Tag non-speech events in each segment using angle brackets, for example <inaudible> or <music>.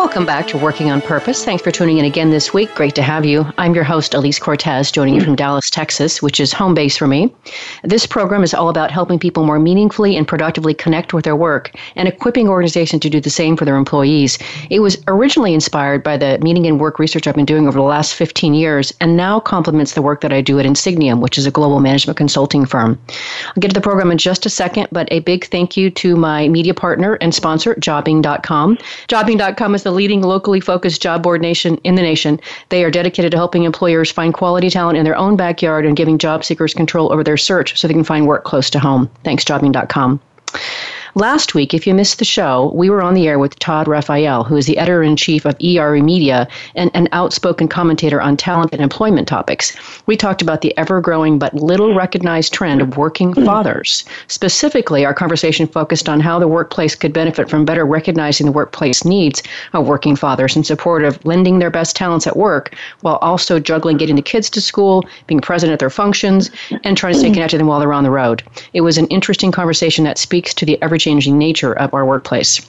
Welcome back to Working on Purpose. Thanks for tuning in again this week. Great to have you. I'm your host, Alise Cortez, joining you from Dallas, Texas, which is home base for me. This program is all about helping people more meaningfully and productively connect with their work and equipping organizations to do the same for their employees. It was originally inspired by the meaning and work research I've been doing over the last 15 years and now complements the work that I do at Insigniam, which is a global management consulting firm. I'll get to the program in just a second, but a big thank you to my media partner and sponsor, Jobing.com. Jobing.com is is the leading locally focused job board nation in the nation. They are dedicated to helping employers find quality talent in their own backyard and giving job seekers control over their search so they can find work close to home. Thanks, Jobing.com. Last week, if you missed the show, we were on the air with Todd Raphael, who is the editor in chief of ERE Media and an outspoken commentator on talent and employment topics. We talked about the ever growing but little recognized trend of working fathers. Specifically, our conversation focused on how the workplace could benefit from better recognizing the workplace needs of working fathers in support of lending their best talents at work while also juggling getting the kids to school, being present at their functions, and trying to stay connected to them while they're on the road. It was an interesting conversation that speaks to the ever changing nature of our workplace.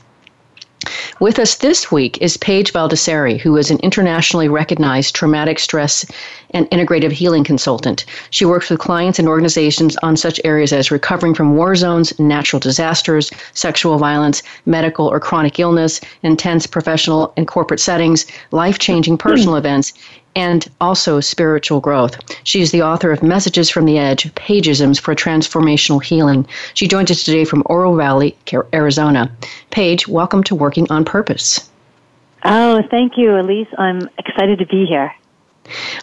With us this week is Paige Baldessari, who is an internationally recognized traumatic stress and integrative healing consultant. She works with clients and organizations on such areas as recovering from war zones, natural disasters, sexual violence, medical or chronic illness, intense professional and corporate settings, life changing hmm. personal events, and also spiritual growth. She is the author of Messages from the Edge Paigeisms for Transformational Healing. She joins us today from Oro Valley, Arizona. Paige, welcome to Working on Purpose. Oh, thank you, Alise. I'm excited to be here.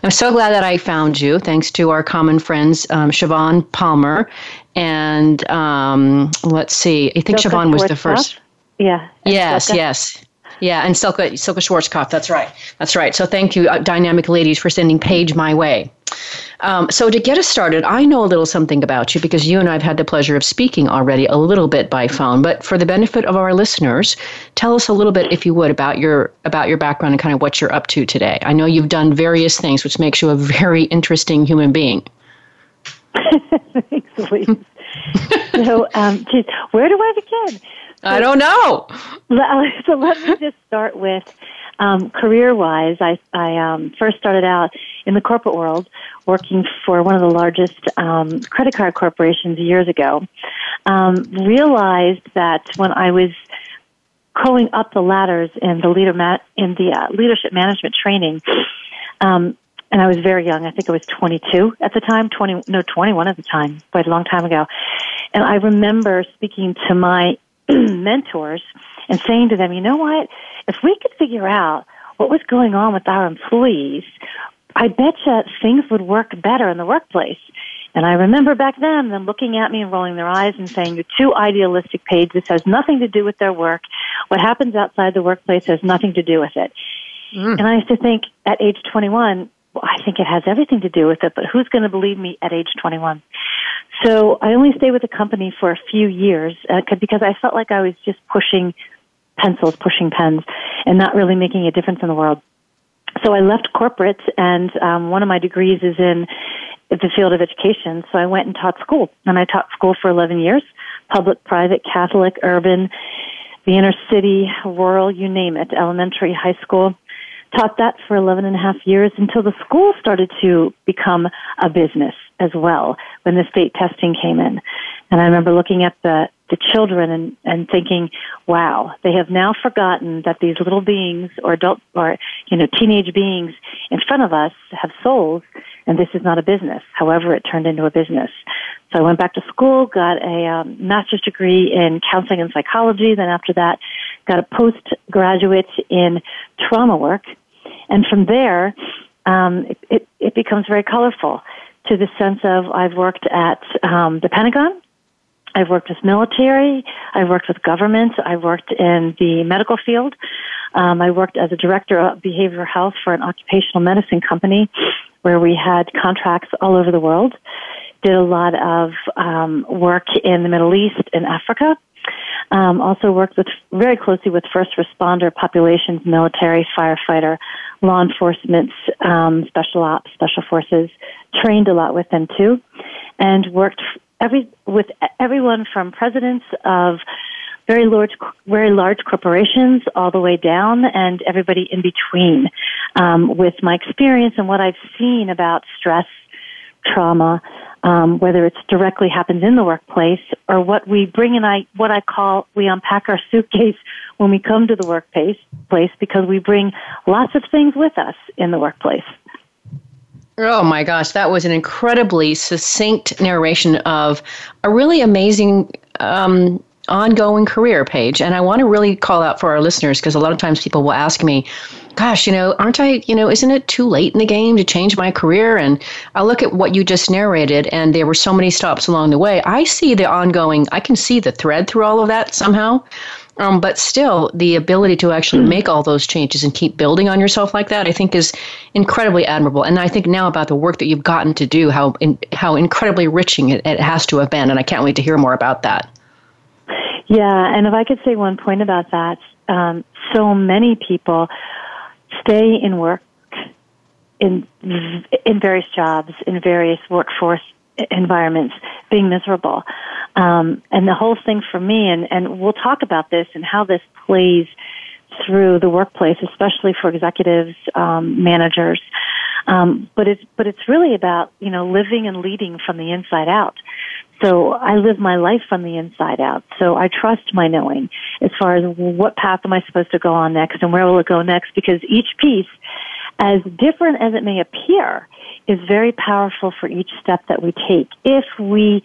I'm so glad that I found you, thanks to our common friends, um, Siobhan Palmer. And um, let's see, I think Siobhan was the first. Yeah. Yes, yes. Yeah, and Silke, Silke Schwarzkopf. That's right. That's right. So thank you, uh, dynamic ladies, for sending Paige my way. Um, so to get us started, I know a little something about you because you and I have had the pleasure of speaking already a little bit by phone. But for the benefit of our listeners, tell us a little bit, if you would, about your about your background and kind of what you're up to today. I know you've done various things, which makes you a very interesting human being. <laughs> Thanks, Louise. <laughs> so, um, geez, where do I begin? I don't know. <laughs> So let me just start with um, career-wise. I, I um, first started out in the corporate world, working for one of the largest um, credit card corporations years ago. Um, realized that when I was going up the ladders in the leader ma- in the uh, leadership management training. Um, and I was very young. I think I was 22 at the time, 20, no, 21 at the time, quite a long time ago. And I remember speaking to my <clears throat> mentors and saying to them, you know what? If we could figure out what was going on with our employees, I bet you things would work better in the workplace. And I remember back then them looking at me and rolling their eyes and saying, You're too idealistic, Paige. This has nothing to do with their work. What happens outside the workplace has nothing to do with it. Mm. And I used to think at age 21, well, I think it has everything to do with it, but who's going to believe me at age 21? So I only stayed with the company for a few years uh, because I felt like I was just pushing pencils, pushing pens, and not really making a difference in the world. So I left corporate, and um, one of my degrees is in the field of education. So I went and taught school, and I taught school for 11 years public, private, Catholic, urban, the inner city, rural, you name it, elementary, high school taught that for 11 and a half years until the school started to become a business as well when the state testing came in. And I remember looking at the, the children and, and thinking, wow, they have now forgotten that these little beings or adult or, you know, teenage beings in front of us have souls and this is not a business. However, it turned into a business. So I went back to school, got a um, master's degree in counseling and psychology. Then after that, got a postgraduate in trauma work. And from there, um, it, it, it becomes very colorful to the sense of I've worked at um, the Pentagon. I've worked with military. I've worked with government. I've worked in the medical field. Um, I worked as a director of behavioral health for an occupational medicine company where we had contracts all over the world. Did a lot of um, work in the Middle East and Africa. Um, also worked with very closely with first responder populations, military, firefighter, law enforcement, um, special ops, special forces. Trained a lot with them too, and worked every with everyone from presidents of very large, very large corporations all the way down and everybody in between. Um, with my experience and what I've seen about stress, trauma, um, whether it's directly happens in the workplace or what we bring in, I what I call we unpack our suitcase when we come to the workplace place because we bring lots of things with us in the workplace. Oh my gosh, that was an incredibly succinct narration of a really amazing um, ongoing career Paige. And I want to really call out for our listeners because a lot of times people will ask me, gosh, you know, aren't I, you know, isn't it too late in the game to change my career? And I look at what you just narrated, and there were so many stops along the way. I see the ongoing, I can see the thread through all of that somehow. Um, but still, the ability to actually hmm. make all those changes and keep building on yourself like that, I think, is incredibly admirable. And I think now about the work that you've gotten to do, how in, how incredibly enriching it, it has to have been. And I can't wait to hear more about that. Yeah, and if I could say one point about that, um, so many people stay in work in in various jobs in various workforce environments being miserable. Um, and the whole thing for me and and we'll talk about this and how this plays through the workplace especially for executives um, managers. Um, but it's but it's really about you know living and leading from the inside out so I live my life from the inside out. So I trust my knowing as far as what path am I supposed to go on next and where will it go next because each piece, as different as it may appear, is very powerful for each step that we take if we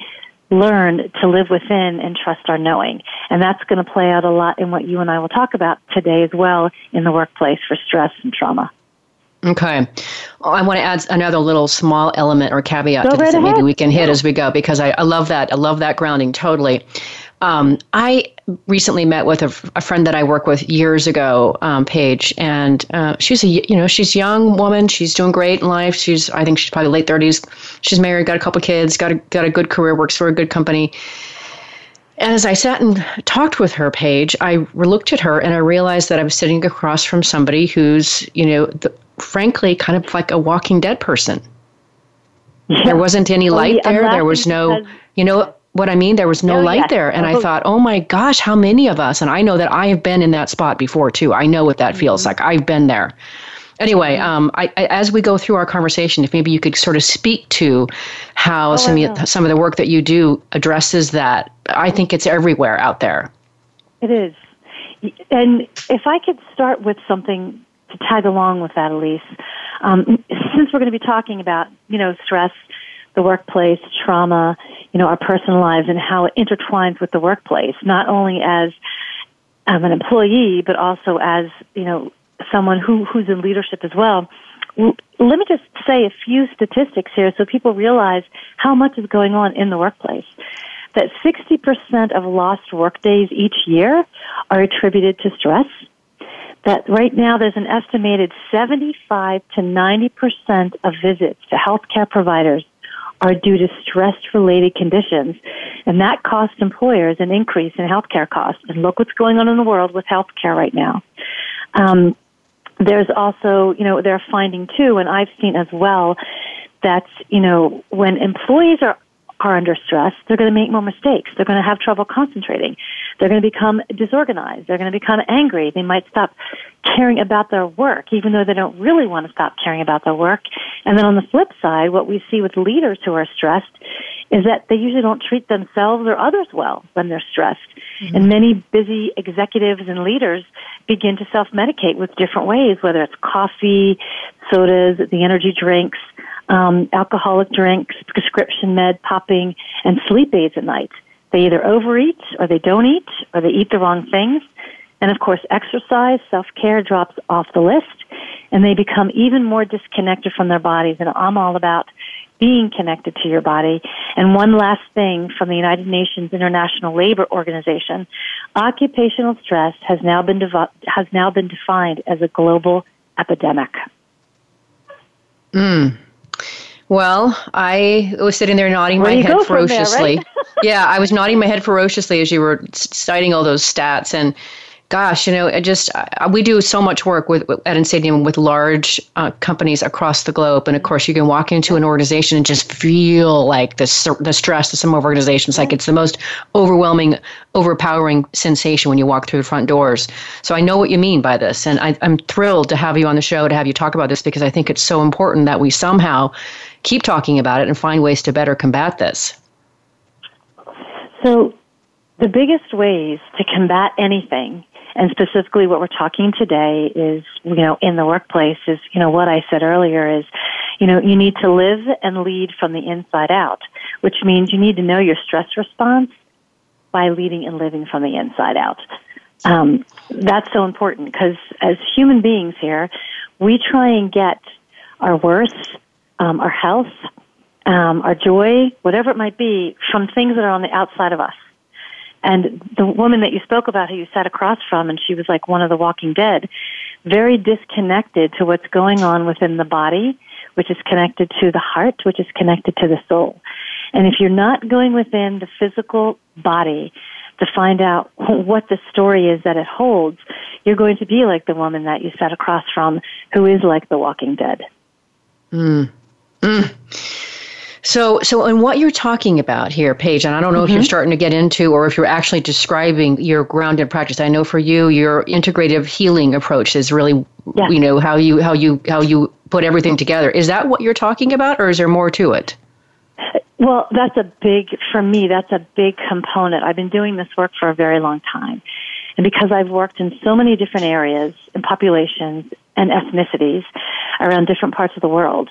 learn to live within and trust our knowing. And that's going to play out a lot in what you and I will talk about today as well in the workplace for stress and trauma. Okay. I want to add another little small element or caveat go to this right that maybe we can hit as we go because I, I love that. I love that grounding totally. Um, I recently met with a, a, friend that I worked with years ago, um, Paige, and uh, she's a you know she's a young woman. She's doing great in life. She's I think she's probably late thirties. She's married, got a couple kids, got a got a good career, works for a good company. And as I sat and talked with her, Paige, I looked at her and I realized that I was sitting across from somebody who's, you know, the, frankly, kind of like a walking dead person. Yeah. There wasn't any light well, there. There was no, you know what I mean? There was no oh, light yes. there. And I thought, oh my gosh, how many of us? And I know that I have been in that spot before too. I know what that mm-hmm. feels like. I've been there. Anyway, mm-hmm. um, I, I, as we go through our conversation, if maybe you could sort of speak to how oh, some, of, some of the work that you do addresses that. I think it's everywhere out there. It is. And if I could start with something to tag along with that, Alise, um, since we're going to be talking about, you know, stress, the workplace, trauma, you know, our personal lives and how it intertwines with the workplace, not only as um, an employee, but also as, you know, someone who, who's in leadership as well. Let me just say a few statistics here so people realize how much is going on in the workplace. That 60% of lost workdays each year are attributed to stress that right now there's an estimated 75 to 90% of visits to healthcare providers are due to stress related conditions. And that costs employers an increase in healthcare costs. And look what's going on in the world with healthcare right now. Um, there's also, you know, they're finding too, and I've seen as well, that, you know, when employees are are under stress, they're going to make more mistakes. They're going to have trouble concentrating. They're going to become disorganized. They're going to become angry. They might stop caring about their work, even though they don't really want to stop caring about their work. And then on the flip side, what we see with leaders who are stressed is that they usually don't treat themselves or others well when they're stressed. Mm-hmm. And many busy executives and leaders begin to self-medicate with different ways, whether it's coffee, sodas, the energy drinks, um, alcoholic drinks, prescription med popping, and sleep aids at night. They either overeat or they don't eat or they eat the wrong things. And of course, exercise, self-care drops off the list and they become even more disconnected from their bodies. And I'm all about being connected to your body. And one last thing from the United Nations International Labor Organization, occupational stress has now been devo- has now been defined as a global epidemic. Mm. Well, I was sitting there nodding Where my head ferociously. There, right? yeah, I was nodding my head ferociously as you were citing all those stats and gosh, you know, it just uh, we do so much work with, with at Insigniam with large uh, companies across the globe, and of course, you can walk into an organization and just feel like the the stress of some of organizations. Like it's the most overwhelming, overpowering sensation when you walk through the front doors. So I know what you mean by this, and I, I'm thrilled to have you on the show to have you talk about this because I think it's so important that we somehow keep talking about it and find ways to better combat this. So, the biggest ways to combat anything and specifically what we're talking today is, you know, in the workplace is, you know, what I said earlier is, you know, you need to live and lead from the inside out, which means you need to know your stress response by leading and living from the inside out. Um, that's so important because as human beings here, we try and get our worth, um, our health, um, our joy, whatever it might be, from things that are on the outside of us. And the woman that you spoke about, who you sat across from, and she was like one of the walking dead, very disconnected to what's going on within the body, which is connected to the heart, which is connected to the soul. And if you're not going within the physical body to find out <laughs> what the story is that it holds, you're going to be like the woman that you sat across from, who is like the walking dead. Mm. Mm. So, so, and what you're talking about here, Paige, and I don't know mm-hmm. if you're mm-hmm. starting to get into or if you're actually describing your grounded practice. I know for you, your integrative healing approach is really, yeah. you know, how you how you how you put everything together. Is that what you're talking about, or is there more to it? Well, that's a big for me. That's a big component. I've been doing this work for a very long time, and because I've worked in so many different areas and populations and ethnicities around different parts of the world,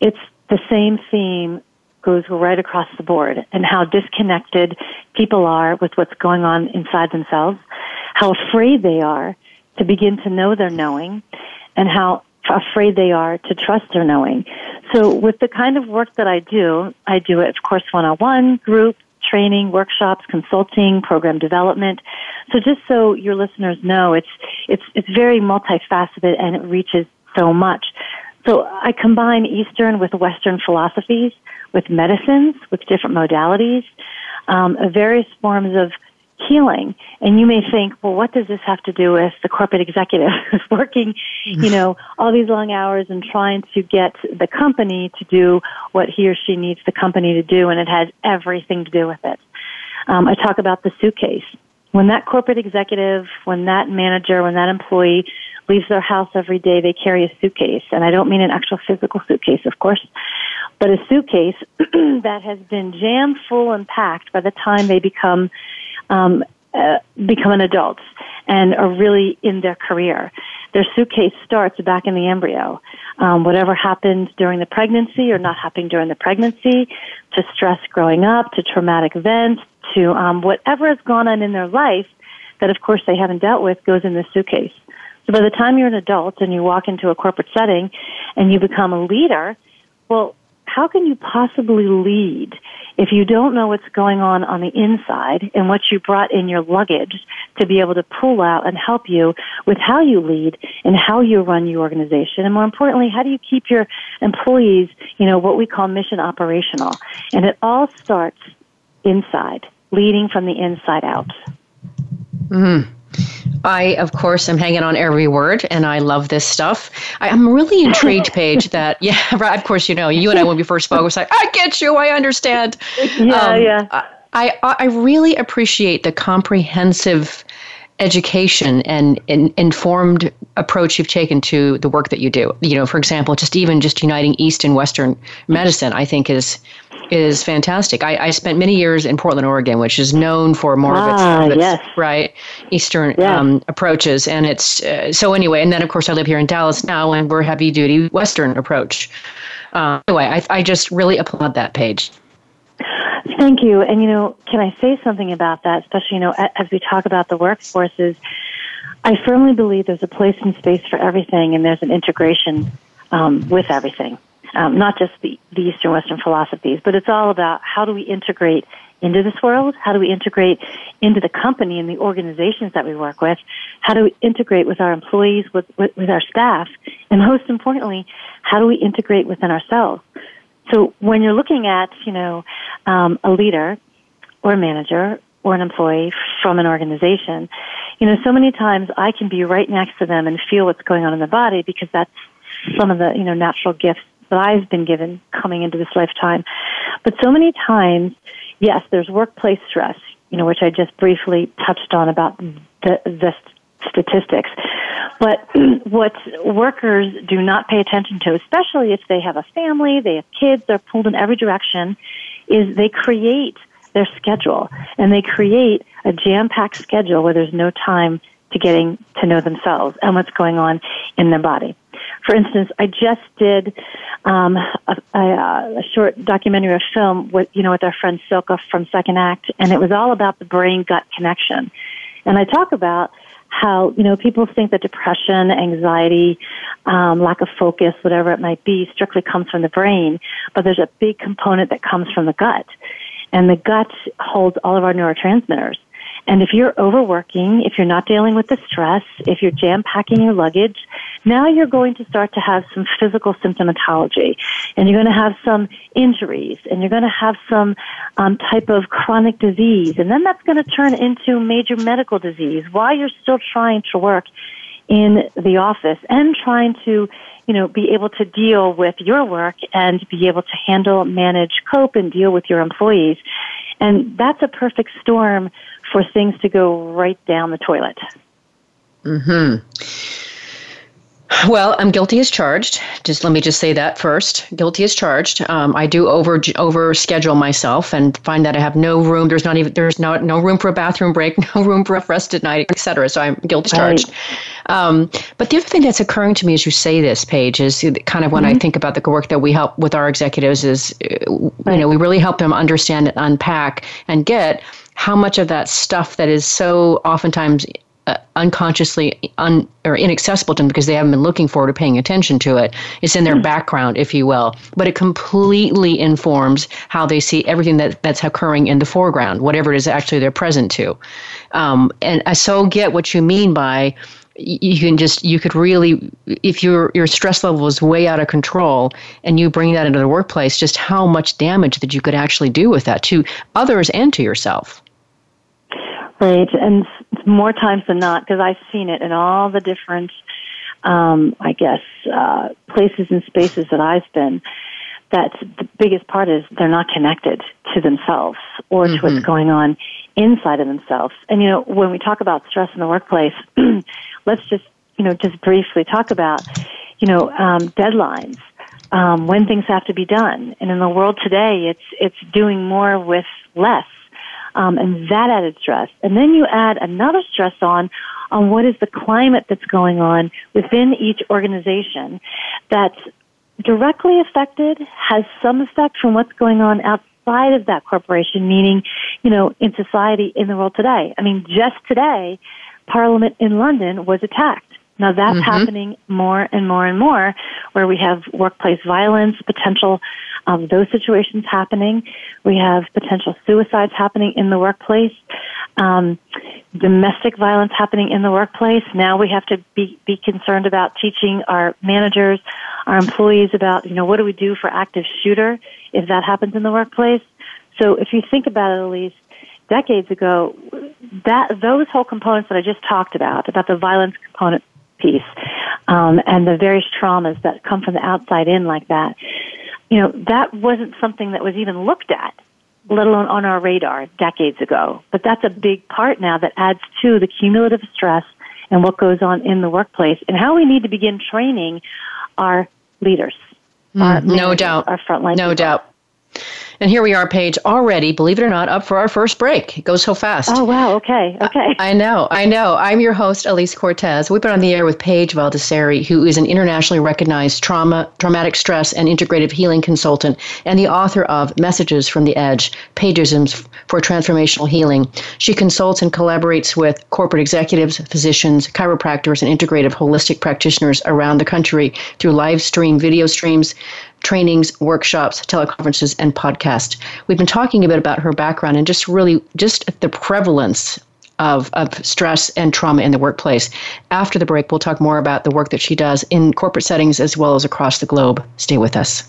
it's the same theme goes right across the board and how disconnected people are with what's going on inside themselves, how afraid they are to begin to know their knowing, and how afraid they are to trust their knowing. So with the kind of work that I do, I do it, of course, one-on-one, group, training, workshops, consulting, program development. So just so your listeners know, it's, it's, it's very multifaceted and it reaches so much. So I combine Eastern with Western philosophies, with medicines, with different modalities, um, various forms of healing. And you may think, well, what does this have to do with the corporate executive <laughs> who's working, you know, all these long hours and trying to get the company to do what he or she needs the company to do, and it has everything to do with it. Um, I talk about the suitcase. When that corporate executive, when that manager, when that employee leaves their house every day, they carry a suitcase. And I don't mean an actual physical suitcase, of course, but a suitcase <clears throat> that has been jammed full and packed by the time they become um, uh, become an adult and are really in their career. Their suitcase starts back in the embryo. Um, whatever happened during the pregnancy or not happening during the pregnancy, to stress growing up, to traumatic events, to um, whatever has gone on in their life that, of course, they haven't dealt with, goes in the suitcase. So by the time you're an adult and you walk into a corporate setting and you become a leader, well, how can you possibly lead if you don't know what's going on on the inside and what you brought in your luggage to be able to pull out and help you with how you lead and how you run your organization? And more importantly how do you keep your employees you know what we call mission operational? And it all starts inside leading from the inside out. Mm-hmm. I, of course, am hanging on every word, and I love this stuff. I, am really intrigued, <laughs> Paige, that, yeah, <laughs> right, of course, you know, you and I, when we first spoke, was like, I get you, I understand. Yeah, um, yeah. I, I really appreciate the comprehensive education and, and, informed approach you've taken to the work that you do. You know, for example, just even just uniting East and Western medicine, I think is is fantastic. I, I spent many years in Portland, Oregon, which is known for more ah, of its, yes. right Eastern um, approaches, and it's uh, so anyway. And then of course I live here in Dallas now, and we're heavy duty Western approach. Uh, anyway, I, I just really applaud that Paige. Thank you. And you know, can I say something about that? Especially, you know, as we talk about the workforces, I firmly believe there's a place and space for everything, and there's an integration um, with everything. um, not just the, the Eastern Western philosophies, but it's all about how do we integrate into this world? How do we integrate into the company and the organizations that we work with? How do we integrate with our employees, with, with, with our staff? And most importantly, how do we integrate within ourselves? So when you're looking at, you know, um, a leader or a manager or an employee from an organization, you know, so many times I can be right next to them and feel what's going on in the body because that's some of the, you know, natural gifts that I've been given coming into this lifetime. But so many times, yes, there's workplace stress, you know, which I just briefly touched on about the, the statistics. But <clears throat> what workers do not pay attention to, especially if they have a family, they have kids, they're pulled in every direction, is they create their schedule and they create a jam-packed schedule where there's no time to getting to know themselves and what's going on in their body. For instance, I just did um, a, a, a short documentary, a film with you know with our friend Silke from Second Act, and it was all about the brain gut connection. And I talk about how you know people think that depression, anxiety, um, lack of focus, whatever it might be, strictly comes from the brain, but there's a big component that comes from the gut, and the gut holds all of our neurotransmitters. And if you're overworking, if you're not dealing with the stress, if you're jam packing your luggage, now you're going to start to have some physical symptomatology. And you're going to have some injuries and you're going to have some um, type of chronic disease. And then that's going to turn into major medical disease while you're still trying to work in the office and trying to you know, be able to deal with your work and be able to handle, manage, cope, and deal with your employees. And that's a perfect storm for things to go right down the toilet. Hmm. Well, I'm guilty as charged. Just let me just say that first. Guilty as charged. Um, I do over over schedule myself and find that I have no room. There's not even there's no no room for a bathroom break, <laughs> no room for a rest at night, etc. So I'm guilty as charged. Right. Um, but the other thing that's occurring to me as you say this, Paige, is kind of when mm-hmm. I think about the work that we help with our executives is, right. you know, we really help them understand and unpack and get how much of that stuff that is so oftentimes uh, unconsciously un, or inaccessible to them because they haven't been looking forward to paying attention to it. It's in their mm. background, if you will, but it completely informs how they see everything that, that's occurring in the foreground, whatever it is actually they're present to. Um, and I so get what you mean by you can just you could really if your your stress level is way out of control and you bring that into the workplace just how much damage that you could actually do with that to others and to yourself Right, and more times than not, because I've seen it in all the different, um, I guess, uh, places and spaces that I've been. That the biggest part is they're not connected to themselves or mm-hmm. to what's mm-hmm. going on inside of themselves. And you know, when we talk about stress in the workplace, <clears throat> let's just you know just briefly talk about you know um, deadlines. Um, when things have to be done, and in the world today, it's it's doing more with less um, and that added stress. And then you add another stress on on what is the climate that's going on within each organization that's directly affected, has some effect from what's going on outside of that corporation, meaning, you know, in society in the world today. I mean, just today, Parliament in London was attacked. Now that's mm-hmm. happening more and more and more, where we have workplace violence, potential of those situations happening. We have potential suicides happening in the workplace, um, domestic violence happening in the workplace. Now we have to be, be concerned about teaching our managers, our employees about, you know, what do we do for active shooter if that happens in the workplace? So if you think about it, Alise, decades ago, that those whole components that I just talked about, about the violence component piece, um, and the various traumas that come from the outside in like that, you know, that wasn't something that was even looked at, let alone on our radar decades ago. But that's a big part now that adds to the cumulative stress and what goes on in the workplace and how we need to begin training our leaders. Mm, our no doubt. Our frontline. No people. doubt. And here we are, Paige, already, believe it or not, up for our first break. It goes so fast. Oh, wow. Okay. Okay. I, I know. I know. I'm your host, Alise Cortez. We've been on the air with Paige Valdesari, who is an internationally recognized trauma, traumatic stress, and integrative healing consultant and the author of Messages from the Edge Paigeisms for Transformational Healing. She consults and collaborates with corporate executives, physicians, chiropractors, and integrative holistic practitioners around the country through live stream video streams trainings, workshops, teleconferences, and podcasts. We've been talking a bit about her background and just really just the prevalence of, of stress and trauma in the workplace. After the break, we'll talk more about the work that she does in corporate settings as well as across the globe. Stay with us.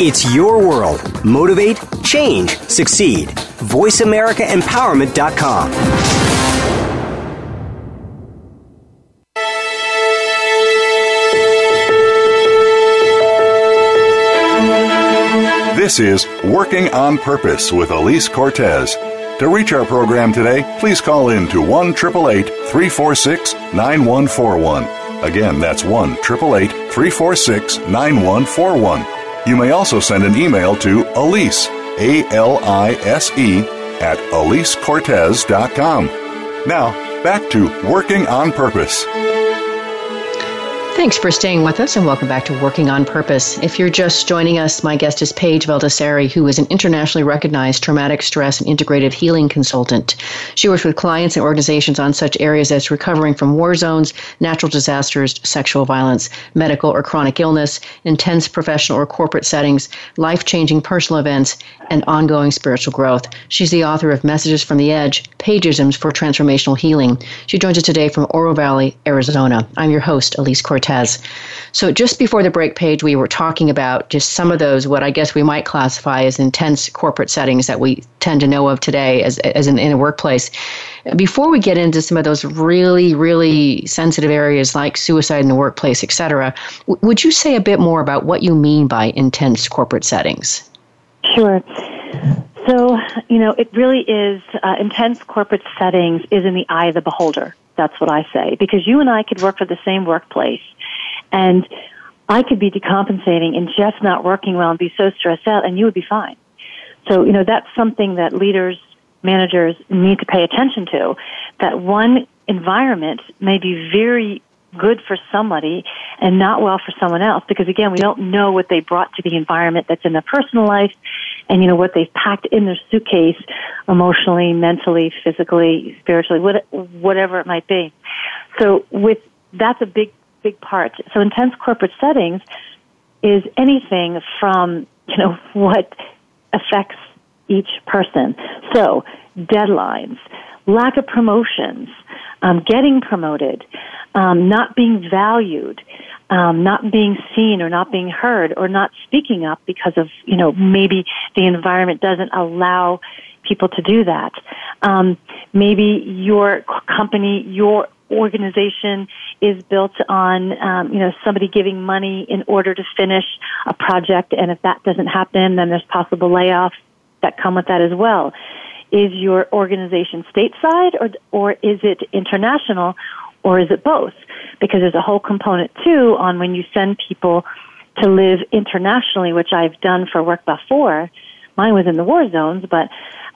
It's your world. Motivate, change, succeed. VoiceAmericaEmpowerment.com. This is Working on Purpose with Alise Cortez. To reach our program today, please call in to 1 346 9141. Again, that's 1 346 9141. You may also send an email to Alise, A L I S E, at AliseCortez.com. Now, back to Working on Purpose. Thanks for staying with us and welcome back to Working on Purpose. If you're just joining us, my guest is Paige Valdesari, who is an internationally recognized traumatic stress and integrative healing consultant. She works with clients and organizations on such areas as recovering from war zones, natural disasters, sexual violence, medical or chronic illness, intense professional or corporate settings, life changing personal events, and ongoing spiritual growth. She's the author of Messages from the Edge Paigeisms for Transformational Healing. She joins us today from Oro Valley, Arizona. I'm your host, Alise Cortez. So, just before the break Paige, we were talking about just some of those, what I guess we might classify as intense corporate settings that we tend to know of today as, as in, in a workplace. Before we get into some of those really, really sensitive areas like suicide in the workplace, et cetera, w- would you say a bit more about what you mean by intense corporate settings? Sure. So, you know, it really is uh, intense corporate settings is in the eye of the beholder. That's what I say. Because you and I could work for the same workplace and I could be decompensating and just not working well and be so stressed out and you would be fine. So, you know, that's something that leaders, managers need to pay attention to. That one environment may be very good for somebody and not well for someone else because again we don't know what they brought to the environment that's in their personal life and you know what they've packed in their suitcase emotionally mentally physically spiritually what, whatever it might be so with that's a big big part so intense corporate settings is anything from you know <laughs> what affects each person so deadlines lack of promotions um, getting promoted um, not being valued, um, not being seen or not being heard or not speaking up because of, you know, maybe the environment doesn't allow people to do that. Um, maybe your company, your organization is built on, um, you know, somebody giving money in order to finish a project, and if that doesn't happen, then there's possible layoffs that come with that as well. Is your organization stateside or, or is it international or is it both? Because there's a whole component too on when you send people to live internationally, which I've done for work before. Mine was in the war zones, but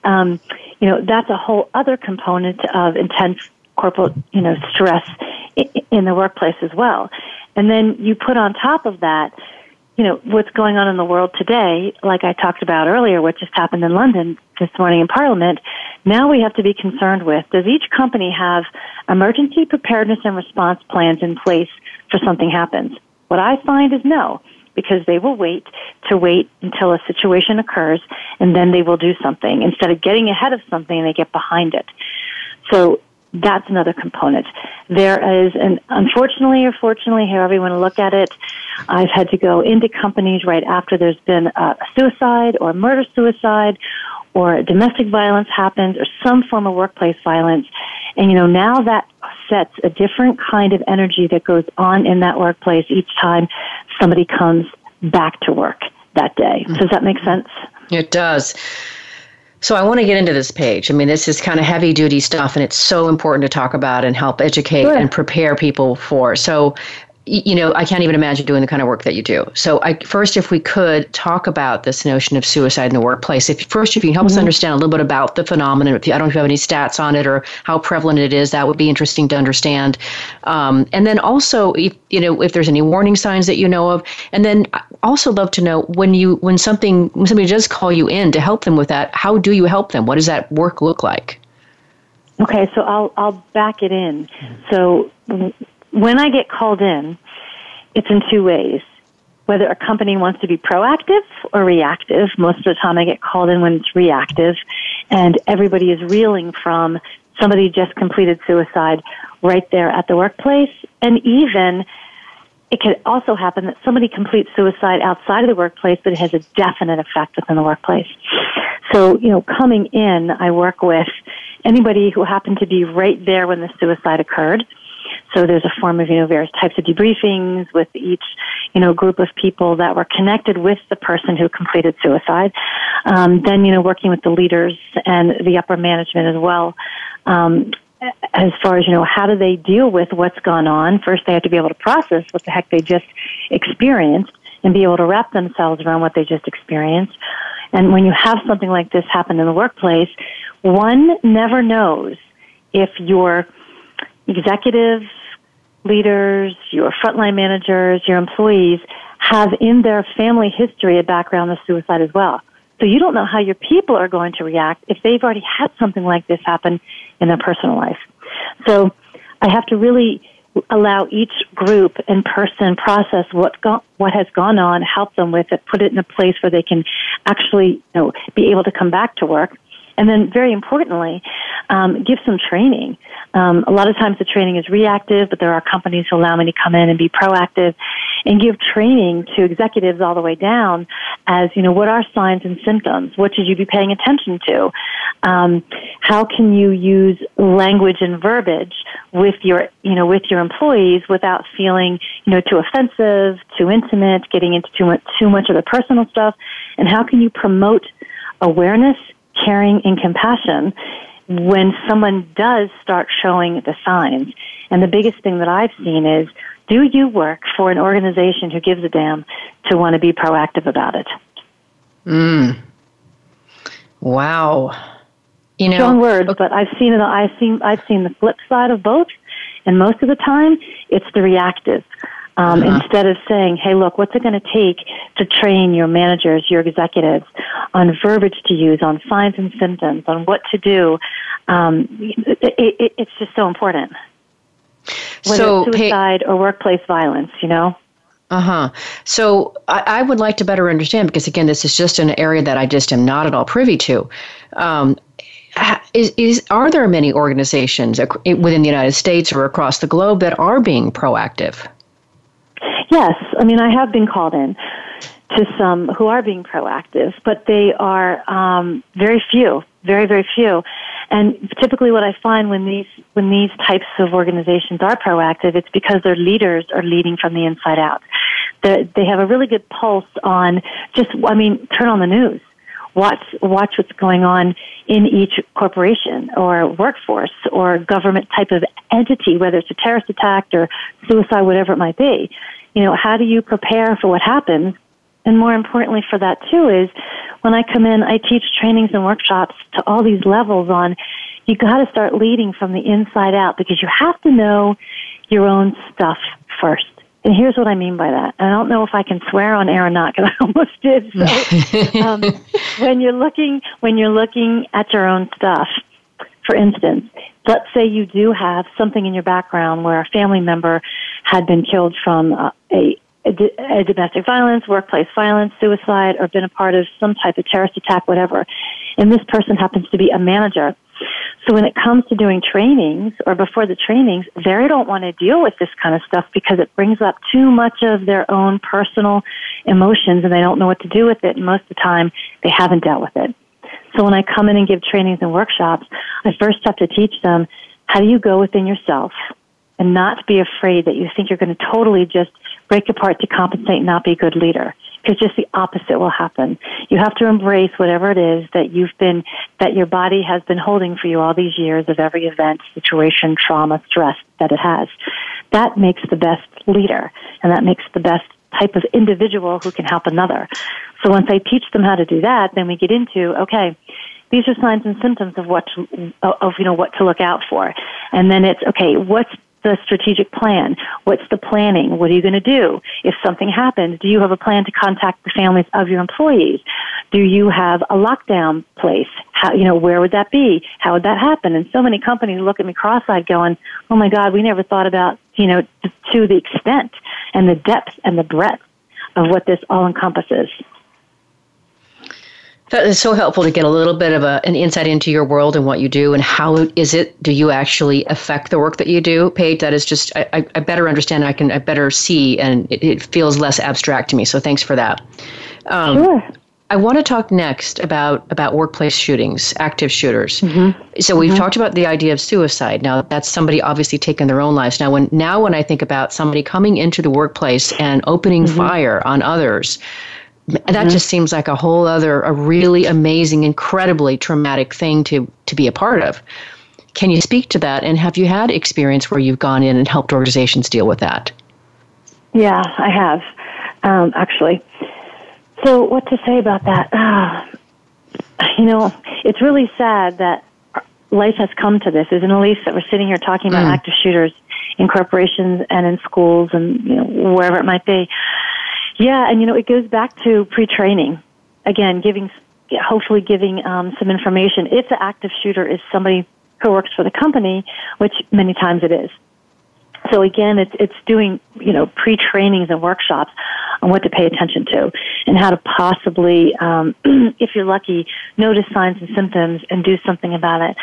um, you know that's a whole other component of intense corporal, you know, stress in the workplace as well. And then you put on top of that, you know, what's going on in the world today, like I talked about earlier, what just happened in London this morning in Parliament, Now we have to be concerned with does each company have emergency preparedness and response plans in place for something happens? What I find is no, because they will wait to wait until a situation occurs and then they will do something. Instead of getting ahead of something, they get behind it. So that's another component. There is, and unfortunately or fortunately, however you want to look at it, I've had to go into companies right after there's been a suicide or murder suicide or domestic violence happens or some form of workplace violence. And you know, now that sets a different kind of energy that goes on in that workplace each time somebody comes back to work that day. Mm-hmm. Does that make sense? It does. So I want to get into this Paige. I mean, this is kind of heavy duty stuff, and it's so important to talk about and help educate sure. and prepare people for. So you know, I can't even imagine doing the kind of work that you do. So, I, first, if we could talk about this notion of suicide in the workplace. If first, if you can help mm-hmm. us understand a little bit about the phenomenon, if you, I don't know if you have any stats on it or how prevalent it is, that would be interesting to understand. Um, and then also, if, you know, if there's any warning signs that you know of, and then also love to know when you when something when somebody does call you in to help them with that, how do you help them? What does that work look like? Okay, so I'll I'll back it in. So when I get called in, it's in two ways. Whether a company wants to be proactive or reactive. Most of the time I get called in when it's reactive and everybody is reeling from somebody just completed suicide right there at the workplace. And even it could also happen that somebody completes suicide outside of the workplace, but it has a definite effect within the workplace. So, you know, coming in, I work with anybody who happened to be right there when the suicide occurred. So there's a form of, you know, various types of debriefings with each, you know, group of people that were connected with the person who completed suicide. Um, then, you know, working with the leaders and the upper management as well. Um, as far as, you know, how do they deal with what's gone on? First, they have to be able to process what the heck they just experienced and be able to wrap themselves around what they just experienced. And when you have something like this happen in the workplace, one never knows if your executives, leaders, your frontline managers, your employees have in their family history a background of suicide as well. So you don't know how your people are going to react if they've already had something like this happen in their personal life. So I have to really allow each group and person process what go- what has gone on, help them with it, put it in a place where they can actually you know be able to come back to work and then, very importantly, um, give some training. Um, a lot of times the training is reactive, but there are companies who allow me to come in and be proactive and give training to executives all the way down as, you know, what are signs and symptoms? What should you be paying attention to? Um, how can you use language and verbiage with your, you know, with your employees without feeling, you know, too offensive, too intimate, getting into too much, too much of the personal stuff? And how can you promote awareness caring and compassion when someone does start showing the signs. And the biggest thing that I've seen is do you work for an organization who gives a damn to want to be proactive about it? Mm. Wow. You know, strong words, but I've seen it. I've seen I've seen the flip side of both, and most of the time, it's the reactive. Um, uh-huh. Instead of saying, hey, look, what's it going to take to train your managers, your executives on verbiage to use, on signs and symptoms, on what to do? Um, it, it, it's just so important. Whether so, it's suicide or workplace violence, you know? Uh huh. So I, I, would like to better understand because again, this is just an area that I just am not at all privy to. Um, is, is are there many organizations within the United States or across the globe that are being proactive? Yes, I mean I have been called in to some who are being proactive, but they are um, very few, very very few. And typically, what I find when these when these types of organizations are proactive, it's because their leaders are leading from the inside out. They they have a really good pulse on just I mean, turn on the news watch watch what's going on in each corporation or workforce or government type of entity, whether it's a terrorist attack or suicide, whatever it might be you know, how do you prepare for what happens? And more importantly for that too is when I come in, I teach trainings and workshops to all these levels on you got to start leading from the inside out because you have to know your own stuff first. And here's what I mean by that. I don't know if I can swear on air or not because <laughs> I almost did. So, <laughs> um, when you're looking when you're looking at your own stuff, For instance, let's say you do have something in your background where a family member had been killed from uh, a, a, a domestic violence, workplace violence, suicide, or been a part of some type of terrorist attack, whatever. And this person happens to be a manager. So when it comes to doing trainings or before the trainings, they don't want to deal with this kind of stuff because it brings up too much of their own personal emotions and they don't know what to do with it. And most of the time, they haven't dealt with it. So when I come in and give trainings and workshops, I first have to teach them how do you go within yourself and not be afraid that you think you're going to totally just break apart to compensate and not be a good leader. Because just the opposite will happen. You have to embrace whatever it is that you've been, that your body has been holding for you all these years of every event, situation, trauma, stress that it has. That makes the best leader and that makes the best type of individual who can help another. So once I teach them how to do that, then we get into, okay, these are signs and symptoms of what to, of you know what to look out for and then it's okay what's the strategic plan? What's the planning? What are you going to do? If something happens, do you have a plan to contact the families of your employees? Do you have a lockdown place? How, you know, where would that be? How would that happen? And so many companies look at me cross-eyed going, oh my God, we never thought about, you know, to the extent and the depth and the breadth of what this all encompasses. That is so helpful to get a little bit of a, an insight into your world and what you do and how is it do you actually affect the work that you do, Paige? That is just I, I better understand. I can I better see, and it, it, feels less abstract to me. So thanks for that. Um, sure. I want to talk next about about workplace shootings, active shooters. Mm-hmm. So we've mm-hmm. talked about the idea of suicide. Now that's somebody obviously taking their own lives. Now when now when I think about somebody coming into the workplace and opening mm-hmm. fire on others, that mm-hmm. just seems like a whole other a really amazing incredibly traumatic thing to to be a part of can you speak to that and have you had experience where you've gone in and helped organizations deal with that yeah i have um, actually so what to say about that uh, you know it's really sad that life has come to this isn't it Alise that we're sitting here talking about mm. active shooters in corporations and in schools and you know wherever it might be yeah, and you know, it goes back to pre-training. Again, giving, hopefully giving um, some information. If the active shooter is somebody who works for the company, which many times it is. So again, it's it's doing you know pre-trainings and workshops on what to pay attention to and how to possibly, um, <clears throat> if you're lucky, notice signs and symptoms and do something about it.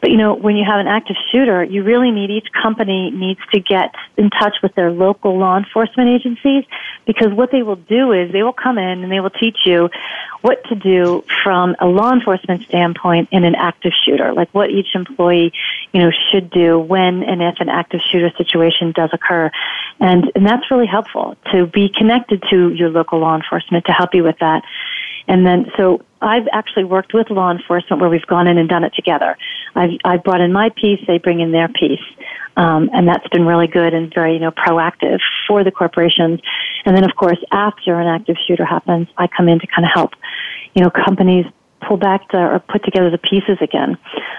But you know, when you have an active shooter, you really need each company needs to get in touch with their local law enforcement agencies because what they will do is they will come in and they will teach you what to do from a law enforcement standpoint in an active shooter, like what each employee, you know, should do when and if an active shooter situation does occur. And, and that's really helpful to be connected to your local law enforcement to help you with that. And then, so I've actually worked with law enforcement where we've gone in and done it together. I've, I've brought in my piece, they bring in their piece. Um, and that's been really good and very, you know, proactive for the corporations. And then, of course, after an active shooter happens, I come in to kind of help, you know, companies pull back or put together the pieces again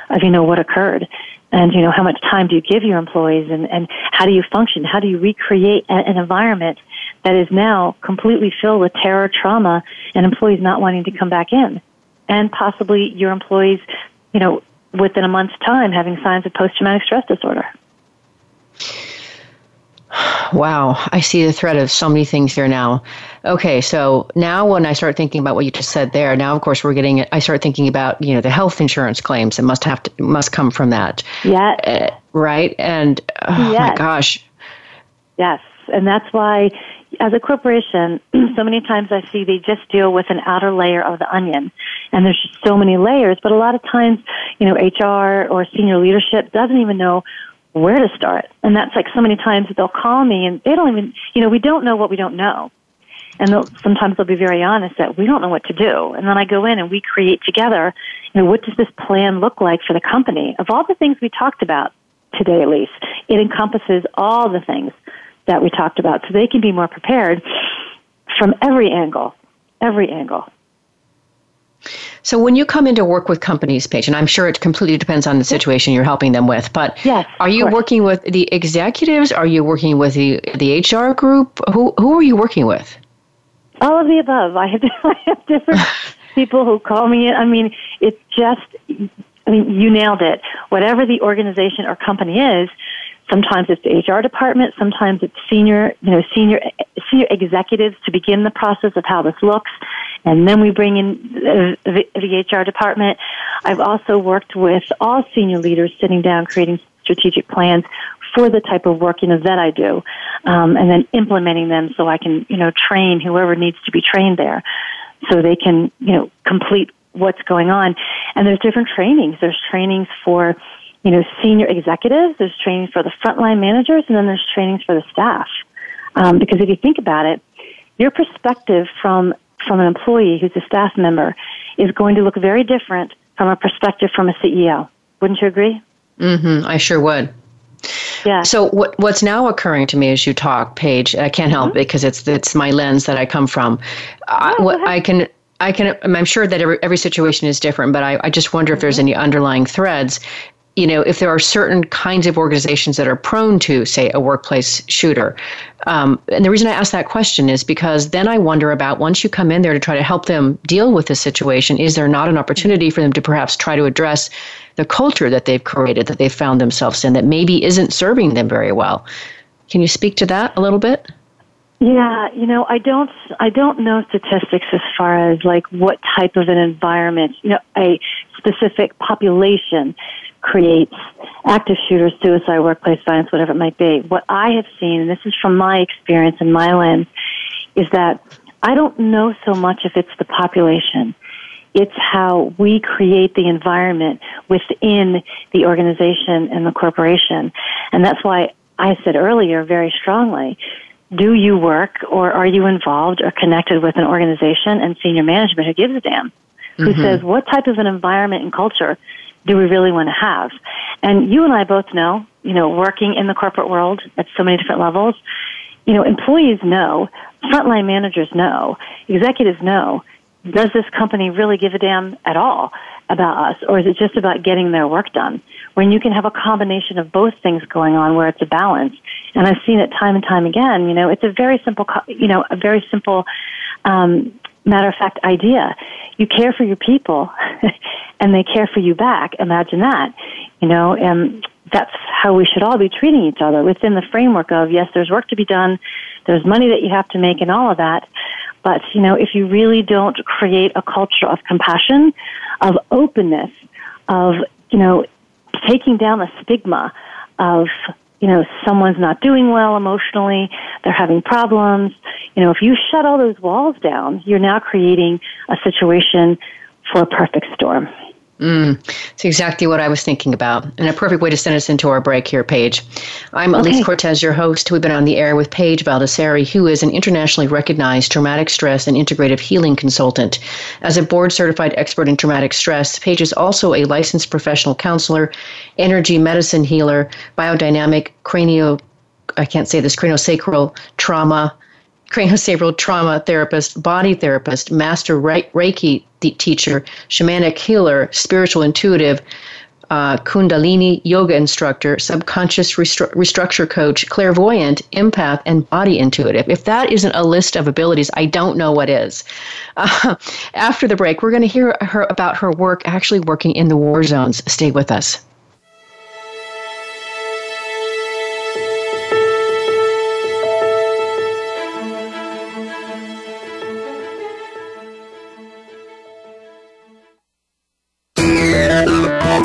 of, you know, what occurred. And, you know, how much time do you give your employees and, and how do you function? How do you recreate a, an environment that is now completely filled with terror, trauma, and employees not wanting to come back in. And possibly your employees, you know, within a month's time having signs of post traumatic stress disorder. Wow, I see the thread of so many things here now. Okay, so now when I start thinking about what you just said there, now of course we're getting. I start thinking about you know the health insurance claims that must have to must come from that. Yeah. Uh, right, and oh yes. my gosh. Yes, and that's why as a corporation, <clears throat> so many times I see they just deal with an outer layer of the onion. And there's just so many layers, but a lot of times, you know, HR or senior leadership doesn't even know where to start. And that's like so many times that they'll call me and they don't even, you know, we don't know what we don't know. And they'll, sometimes they'll be very honest that we don't know what to do. And then I go in and we create together, you know, what does this plan look like for the company? Of all the things we talked about today, at least, it encompasses all the things that we talked about so they can be more prepared from every angle, every angle. So when you come into work with companies, Paige, and I'm sure it completely depends on the situation you're helping them with, but yes, are you working with the executives? Are you working with the the HR group? Who who are you working with? All of the above. I have <laughs> I have different <laughs> people who call me. I mean, it's just I mean, you nailed it. Whatever the organization or company is, sometimes it's the HR department, sometimes it's senior, you know, senior, senior executives to begin the process of how this looks, and then we bring in the, the HR department. I've also worked with all senior leaders sitting down creating strategic plans for the type of work you know that I do, um, and then implementing them so I can you know train whoever needs to be trained there, so they can you know complete what's going on. And there's different trainings. There's trainings for you know senior executives. There's trainings for the frontline managers, and then there's trainings for the staff. Um, because if you think about it, your perspective from from an employee who's a staff member is going to look very different from a perspective from a CEO. Wouldn't you agree? Mm-hmm. I sure would. Yeah. So what what's now occurring to me as you talk, Paige, I can't help mm-hmm. it because it's it's my lens that I come from. I, what I can I can I'm sure that every every situation is different, but I, I just wonder if there's mm-hmm. any underlying threads you know, if there are certain kinds of organizations that are prone to, say, a workplace shooter. Um, and the reason I ask that question is because then I wonder about once you come in there to try to help them deal with the situation, is there not an opportunity for them to perhaps try to address the culture that they've created, that they've found themselves in, that maybe isn't serving them very well? Can you speak to that a little bit? Yeah, you know, I don't, I don't know statistics as far as like what type of an environment, you know, a specific population creates active shooters, suicide, workplace violence, whatever it might be. What I have seen, and this is from my experience and my lens, is that I don't know so much if it's the population. It's how we create the environment within the organization and the corporation. And that's why I said earlier very strongly, do you work or are you involved or connected with an organization and senior management who gives a damn? Who mm-hmm. says what type of an environment and culture do we really want to have? And you and I both know, you know, working in the corporate world at so many different levels, you know, employees know, frontline managers know, executives know, does this company really give a damn at all about us, or is it just about getting their work done? When you can have a combination of both things going on where it's a balance. And I've seen it time and time again, you know, it's a very simple, you know, a very simple, um, matter of fact idea. You care for your people <laughs> and they care for you back. Imagine that, you know, and that's how we should all be treating each other within the framework of, yes, there's work to be done, there's money that you have to make and all of that. But, you know, if you really don't create a culture of compassion, of openness, of, you know, taking down the stigma of you know, someone's not doing well emotionally, they're having problems. You know, if you shut all those walls down, you're now creating a situation for a perfect storm. Mm, it's exactly what I was thinking about, and a perfect way to send us into our break here, Paige. I'm okay. Alise Cortez, your host. We've been on the air with Paige Valdiserri, who is an internationally recognized traumatic stress and integrative healing consultant. As a board certified expert in traumatic stress, Paige is also a licensed professional counselor, energy medicine healer, biodynamic cranio I can't say this craniosacral trauma craniosacral trauma therapist, body therapist, master Reiki teacher, shamanic healer, spiritual intuitive, uh, Kundalini yoga instructor, subconscious restru- restructure coach, clairvoyant, empath, and body intuitive. If that isn't a list of abilities, I don't know what is. Uh, <laughs> after the break, we're going to hear her about her work actually working in the war zones. Stay with us.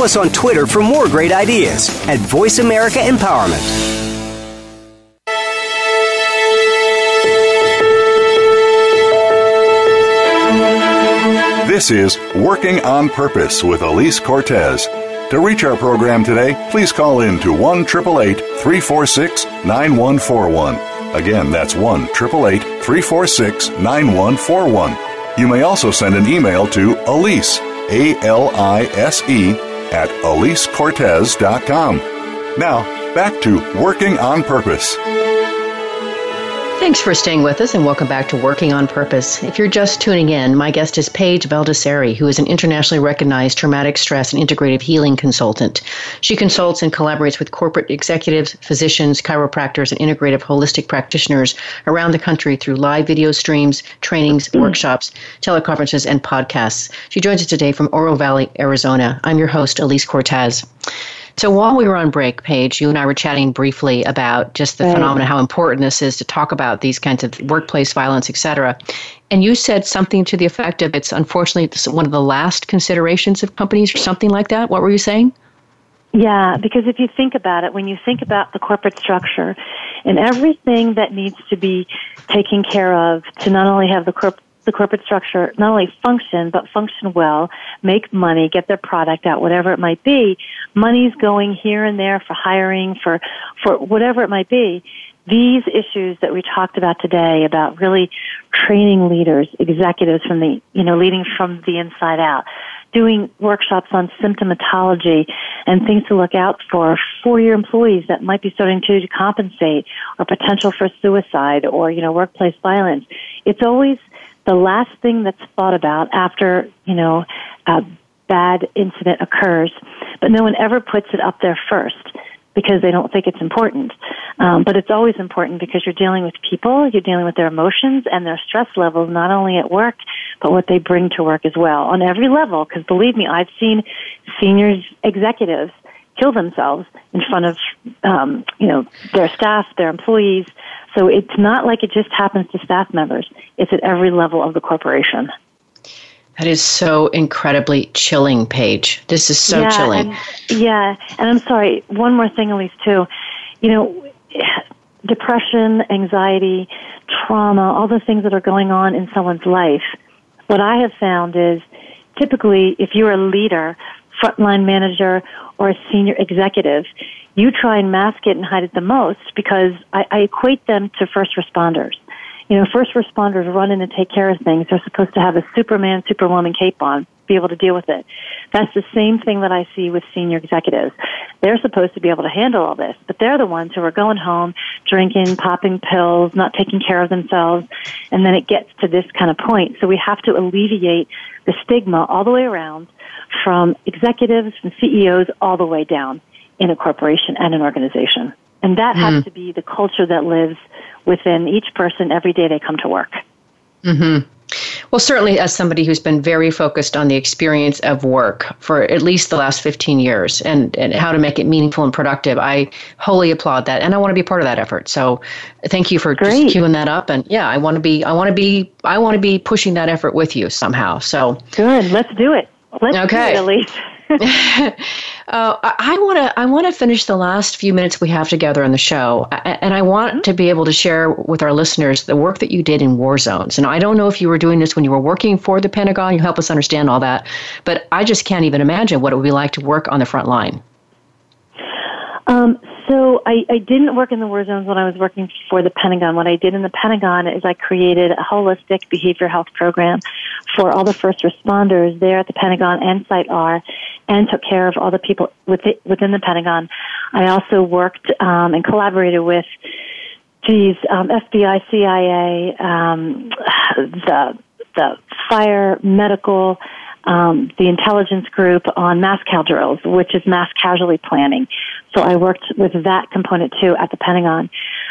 Follow us on Twitter for more great ideas at Voice America Empowerment. This is Working on Purpose with Alise Cortez. To reach our program today, please call in to 1 346 9141. Again, that's 1 346 9141. You may also send an email to Alise, A L I S E, at AliseCortez.com. Now, back to Working on Purpose. Thanks for staying with us and welcome back to Working on Purpose. If you're just tuning in, my guest is Paige Valdiserri, who is an internationally recognized traumatic stress and integrative healing consultant. She consults and collaborates with corporate executives, physicians, chiropractors, and integrative holistic practitioners around the country through live video streams, trainings, hmm. workshops, teleconferences, and podcasts. She joins us today from Oro Valley, Arizona. I'm your host, Alise Cortez. So while we were on break, Paige, you and I were chatting briefly about just the right. phenomena, how important this is to talk about these kinds of workplace violence, et cetera. And you said something to the effect of it's unfortunately one of the last considerations of companies or something like that. What were you saying? Yeah, because if you think about it, when you think about the corporate structure and everything that needs to be taken care of to not only have the corp- the corporate structure not only function, but function well, make money, get their product out, whatever it might be. Money's going here and there for hiring, for, for whatever it might be. These issues that we talked about today about really training leaders, executives from the, you know, leading from the inside out, doing workshops on symptomatology and things to look out for for your employees that might be starting to compensate or potential for suicide or, you know, workplace violence. It's always the last thing that's thought about after, you know, a bad incident occurs, but no one ever puts it up there first because they don't think it's important. Um, but it's always important because you're dealing with people, you're dealing with their emotions and their stress levels, not only at work, but what they bring to work as well on every level. Because believe me, I've seen seniors, executives kill themselves in front of, um, you know, their staff, their employees, so it's not like it just happens to staff members. It's at every level of the corporation. That is so incredibly chilling, Paige. This is so yeah, chilling. And, yeah, and I'm sorry. One more thing, Alise, too. You know, depression, anxiety, trauma, all the things that are going on in someone's life. What I have found is typically, if you're a leader, frontline manager, or a senior executive, you try and mask it and hide it the most because I, I equate them to first responders. You know, first responders run in and take care of things. They're supposed to have a Superman, Superwoman cape on, be able to deal with it. That's the same thing that I see with senior executives. They're supposed to be able to handle all this, but they're the ones who are going home, drinking, popping pills, not taking care of themselves, and then it gets to this kind of point. So we have to alleviate the stigma all the way around from executives and CEOs all the way down in a corporation and an organization. And that mm. has to be the culture that lives within each person every day they come to work. Mm-hmm. Well, certainly, as somebody who's been very focused on the experience of work for at least the last 15 years and, and how to make it meaningful and productive, I wholly applaud that. And I want to be part of that effort. So thank you for Great. just queuing that up. And yeah, I want to be, I want to be, I want to be pushing that effort with you somehow. So good. Let's do it. Let's okay. do it, Alise. <laughs> Uh, I want to I want to finish the last few minutes we have together on the show, and I want to be able to share with our listeners the work that you did in war zones. And I don't know if you were doing this when you were working for the Pentagon. You help us understand all that, but I just can't even imagine what it would be like to work on the front line. Um, so I, I didn't work in the war zones when I was working for the Pentagon. What I did in the Pentagon is I created a holistic behavior health program for all the first responders there at the Pentagon and Site R, and took care of all the people within the Pentagon. I also worked um, and collaborated with, geez, um, FBI, CIA, um, the the fire, medical, um, the intelligence group on mass cal drills, which is mass casualty planning. So I worked with that component too at the Pentagon.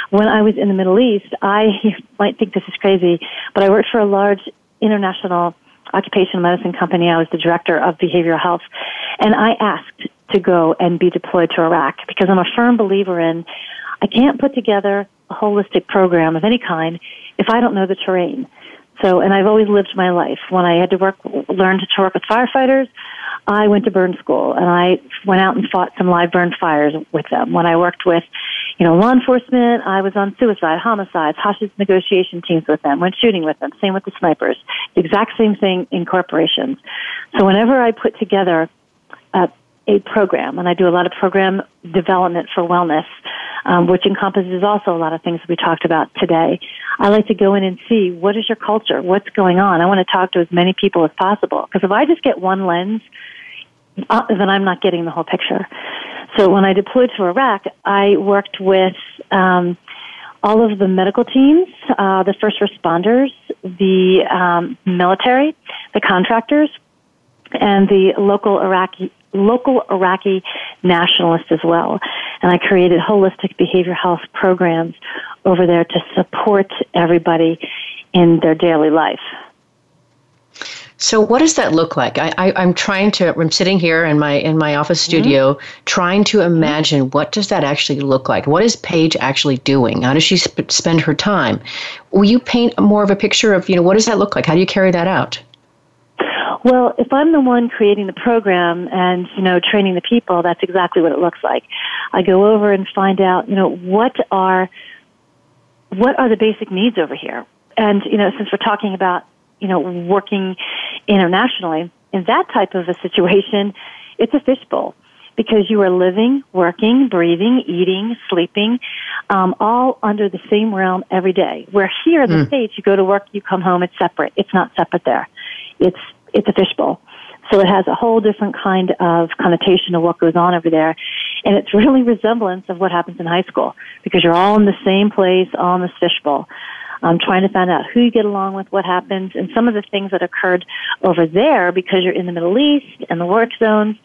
When I was in the Middle East, I <laughs> you might think this is crazy, but I worked for a large international occupational medicine company. I was the director of behavioral health, and I asked to go and be deployed to Iraq because I'm a firm believer in I can't put together a holistic program of any kind if I don't know the terrain. So, and I've always lived my life. When I had to work, learn to work with firefighters, I went to burn school and I went out and fought some live burn fires with them. When I worked with, you know, law enforcement, I was on suicide, homicides, hostage negotiation teams with them, went shooting with them. Same with the snipers. The exact same thing in corporations. So whenever I put together a, a program, and I do a lot of program development for wellness, um, which encompasses also a lot of things we talked about today. I like to go in and see what is your culture, what's going on. I want to talk to as many people as possible because if I just get one lens, uh, then I'm not getting the whole picture. So when I deployed to Iraq, I worked with um, all of the medical teams, uh, the first responders, the um, military, the contractors, and the local Iraqi local Iraqi nationalists as well. And I created holistic behavior health programs over there to support everybody in their daily life. So what does that look like? I, I, am trying to. I'm sitting here in my in my office mm-hmm. studio, mm-hmm. trying to imagine what does that actually look like. What is Paige actually doing? How does she sp- spend her time? Will you paint more of a picture of you know what does that look like? How do you carry that out? Well, if I'm the one creating the program and, you know, training the people, that's exactly what it looks like. I go over and find out, you know, what are, what are the basic needs over here? And, you know, since we're talking about, you know, working internationally, in that type of a situation, it's a fishbowl because you are living, working, breathing, eating, sleeping, um, all under the same realm every day. Where here in the mm. States, you go to work, you come home, it's separate. It's not separate there. It's it's a fishbowl. So it has a whole different kind of connotation of what goes on over there. And it's really <laughs> resemblance of what happens in high school because you're all in the same place, all in this fishbowl. Um, trying to find out who you get along with, what happens, and some of the things that occurred over there because you're in the Middle East and the work zones.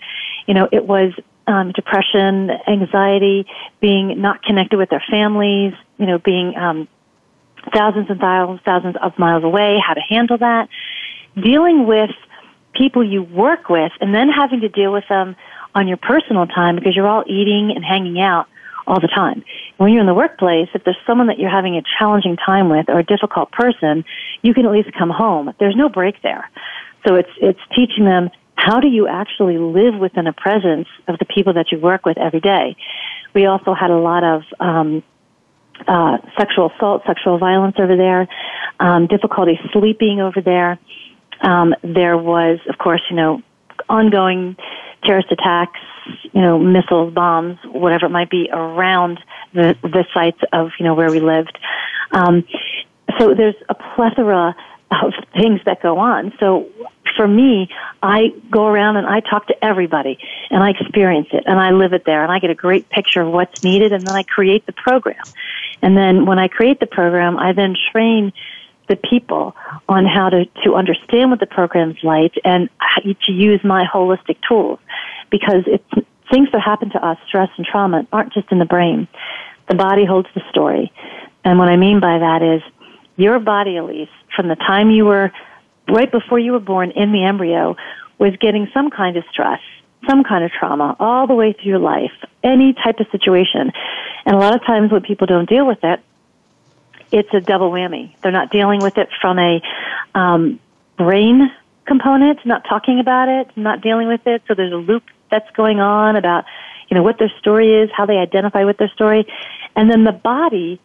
You know, it was um, depression, anxiety, being not connected with their families, you know, being um, thousands and thousands, thousands of miles away, how to handle that dealing with people you work with and then having to deal with them on your personal time because you're all eating and hanging out all the time. When you're in the workplace, if there's someone that you're having a challenging time with or a difficult person, you can at least come home. There's no break there. So it's, it's teaching them how do you actually live within a presence of the people that you work with every day. We also had a lot of, um, uh, sexual assault, sexual violence over there, um, difficulty sleeping over there. Um, there was, of course, you know, ongoing terrorist attacks, you know, missiles, bombs, whatever it might be around the, the sites of, you know, where we lived. Um, so there's a plethora of things that go on. So for me, I go around and I talk to everybody and I experience it and I live it there and I get a great picture of what's needed and then I create the program. And then when I create the program, I then train the people on how to, to understand what the program's like and to use my holistic tools because it's things that happen to us, stress and trauma, aren't just in the brain. The body holds the story. And what I mean by that is your body, Alise, from the time you were right before you were born in the embryo, was getting some kind of stress, some kind of trauma all the way through your life, any type of situation. And a lot of times when people don't deal with it, it's a double whammy. They're not dealing with it from a um, brain component, not talking about it, not dealing with it. So there's a loop that's going on about, you know, what their story is, how they identify with their story. And then the body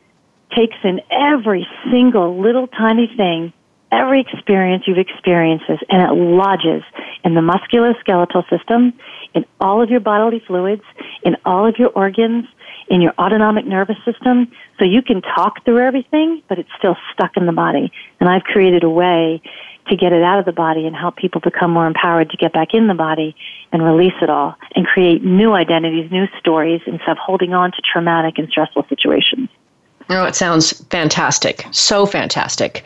takes in every single little tiny thing, every experience you've experienced, and it lodges in the musculoskeletal system, in all of your bodily fluids, in all of your organs, in your autonomic nervous system. So you can talk through everything, but it's still stuck in the body. And I've created a way to get it out of the body and help people become more empowered to get back in the body and release it all and create new identities, new stories instead of holding on to traumatic and stressful situations. Oh, it sounds fantastic. So fantastic.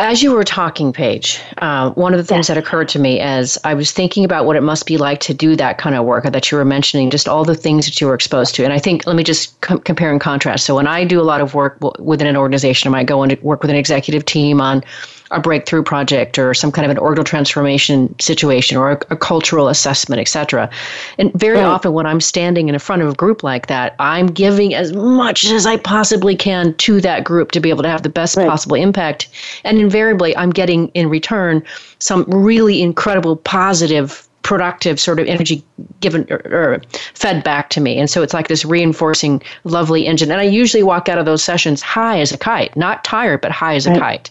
As you were talking, Paige, uh, one of the things yes. that occurred to me as I was thinking about what it must be like to do that kind of work that you were mentioning, just all the things that you were exposed to. And I think, let me just com- compare and contrast. So, when I do a lot of work w- within an organization, I might go and work with an executive team on a breakthrough project or some kind of an organal transformation situation or a, a cultural assessment, etc. And very right. often when I'm standing in front of a group like that, I'm giving as much as I possibly can to that group to be able to have the best right. possible impact. And invariably, I'm getting in return some really incredible positive productive sort of energy given or, or, fed back to me. And so it's like this reinforcing, lovely engine. And I usually walk out of those sessions high as a kite, not tired, but high as a right. kite.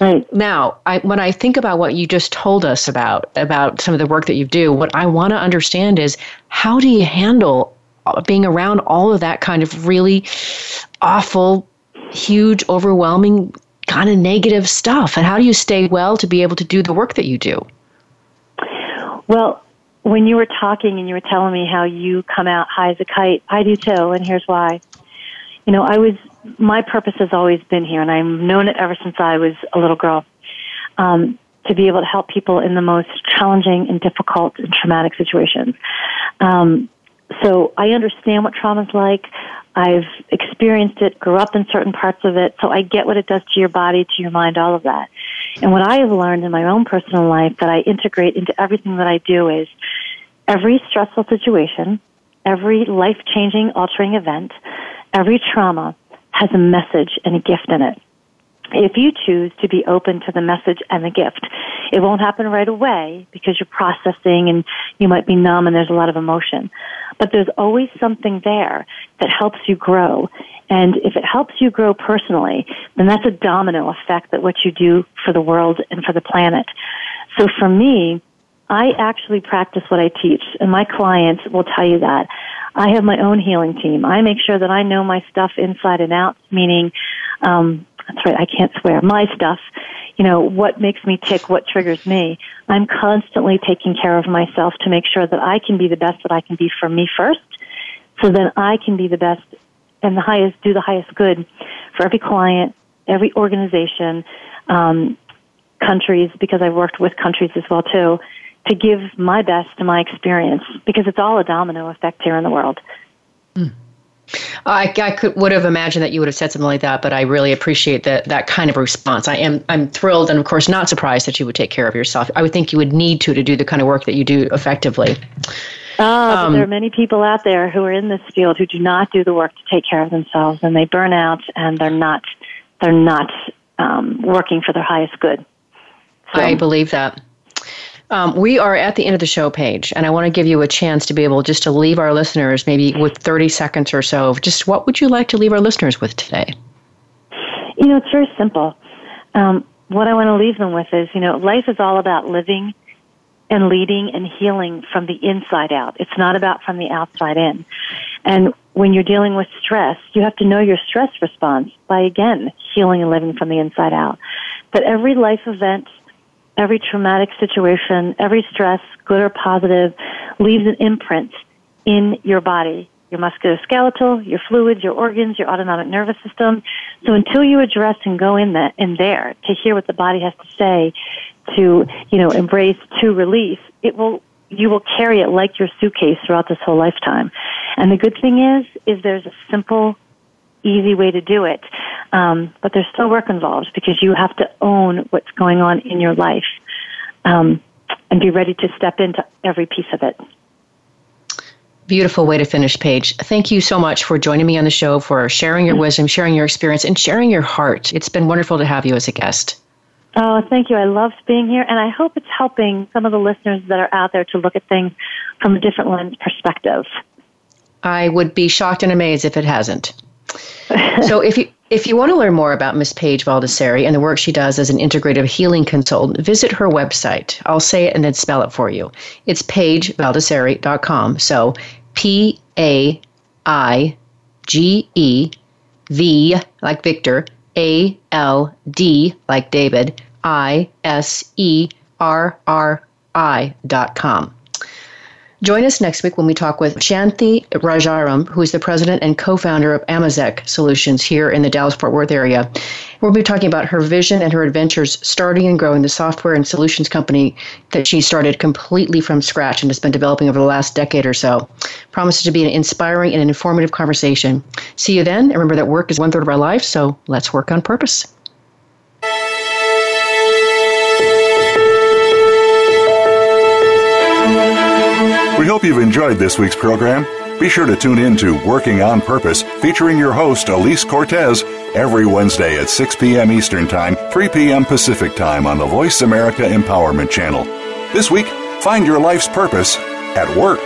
Right. Now, I, when I think about what you just told us about about some of the work that you do, what I want to understand is how do you handle uh, being around all of that kind of really awful, huge, overwhelming, kind of negative stuff, and how do you stay well to be able to do the work that you do? Well, when you were talking and you were telling me how you come out high as a kite, I do too, and here's why. You know, I was my purpose has always been here, and I've known it ever since I was a little girl. Um, to be able to help people in the most challenging and difficult and traumatic situations. Um, so I understand what trauma is like. I've experienced it, grew up in certain parts of it, so I get what it does to your body, to your mind, all of that. And what I have learned in my own personal life that I integrate into everything that I do is every stressful situation, every life changing, altering event, every trauma has a message and a gift in it. If you choose to be open to the message and the gift, it won't happen right away because you're processing and you might be numb and there's a lot of emotion. But there's always something there that helps you grow. And if it helps you grow personally, then that's a domino effect that what you do for the world and for the planet. So for me, I actually practice what I teach, and my clients will tell you that. I have my own healing team. I make sure that I know my stuff inside and out, meaning, um, that's right, I can't swear, my stuff, you know, what makes me tick, what triggers me. I'm constantly taking care of myself to make sure that I can be the best that I can be for me first, so then I can be the best and the highest, do the highest good for every client, every organization, um, countries, because I've worked with countries as well too, to give my best to my experience because it's all a domino effect here in the world. Mm. I, I could would have imagined that you would have said something like that, but I really appreciate that that kind of response. I am I'm thrilled and of course not surprised that you would take care of yourself. I would think you would need to to do the kind of work that you do effectively. Oh, um, there are many people out there who are in this field who do not do the work to take care of themselves, and they burn out, and they're not they're not um, working for their highest good. So, I believe that. Um, we are at the end of the show Paige, and I want to give you a chance to be able just to leave our listeners maybe with 30 seconds or so. Just what would you like to leave our listeners with today? You know, it's very simple. Um, what I want to leave them with is, you know, life is all about living and leading and healing from the inside out. It's not about from the outside in. And when you're dealing with stress, you have to know your stress response by, again, healing and living from the inside out. But every life event every traumatic situation, every stress, good or positive, leaves an imprint in your body, your musculoskeletal, your fluids, your organs, your autonomic nervous system. So until you address and go in that in there to hear what the body has to say, to you know embrace, to release, it will you will carry it like your suitcase throughout this whole lifetime. And the good thing is, is there's a simple easy way to do it. Um, but there's still work involved because you have to own what's going on in your life um, and be ready to step into every piece of it. Beautiful way to finish, Paige. Thank you so much for joining me on the show, for sharing your wisdom, sharing your experience, and sharing your heart. It's been wonderful to have you as a guest. Oh, thank you. I loved being here, and I hope it's helping some of the listeners that are out there to look at things from a different lens perspective. I would be shocked and amazed if it hasn't. so if you if you want to learn more about Miss Paige Valdiserri and the work she does as an integrative healing consultant, visit her website. I'll say it and then spell it for you. It's paigevaldiserri.com. So P A I G E V like Victor, A L D like David, I S E R R I dot com. Join us next week when we talk with Shanthi Rajaram, who is the president and co founder of Amazech Solutions here in the Dallas Fort Worth area. We'll be talking about her vision and her adventures starting and growing the software and solutions company that she started completely from scratch and has been developing over the last decade or so. Promises to be an inspiring and informative conversation. See you then. Remember that work is one third of our life, so let's work on purpose. We hope you've enjoyed this week's program. Be sure to tune in to Working on Purpose, featuring your host, Alise Cortez, every Wednesday at 6 p.m. Eastern Time, 3 p.m. Pacific Time on the Voice America Empowerment Channel. This week, find your life's purpose at work.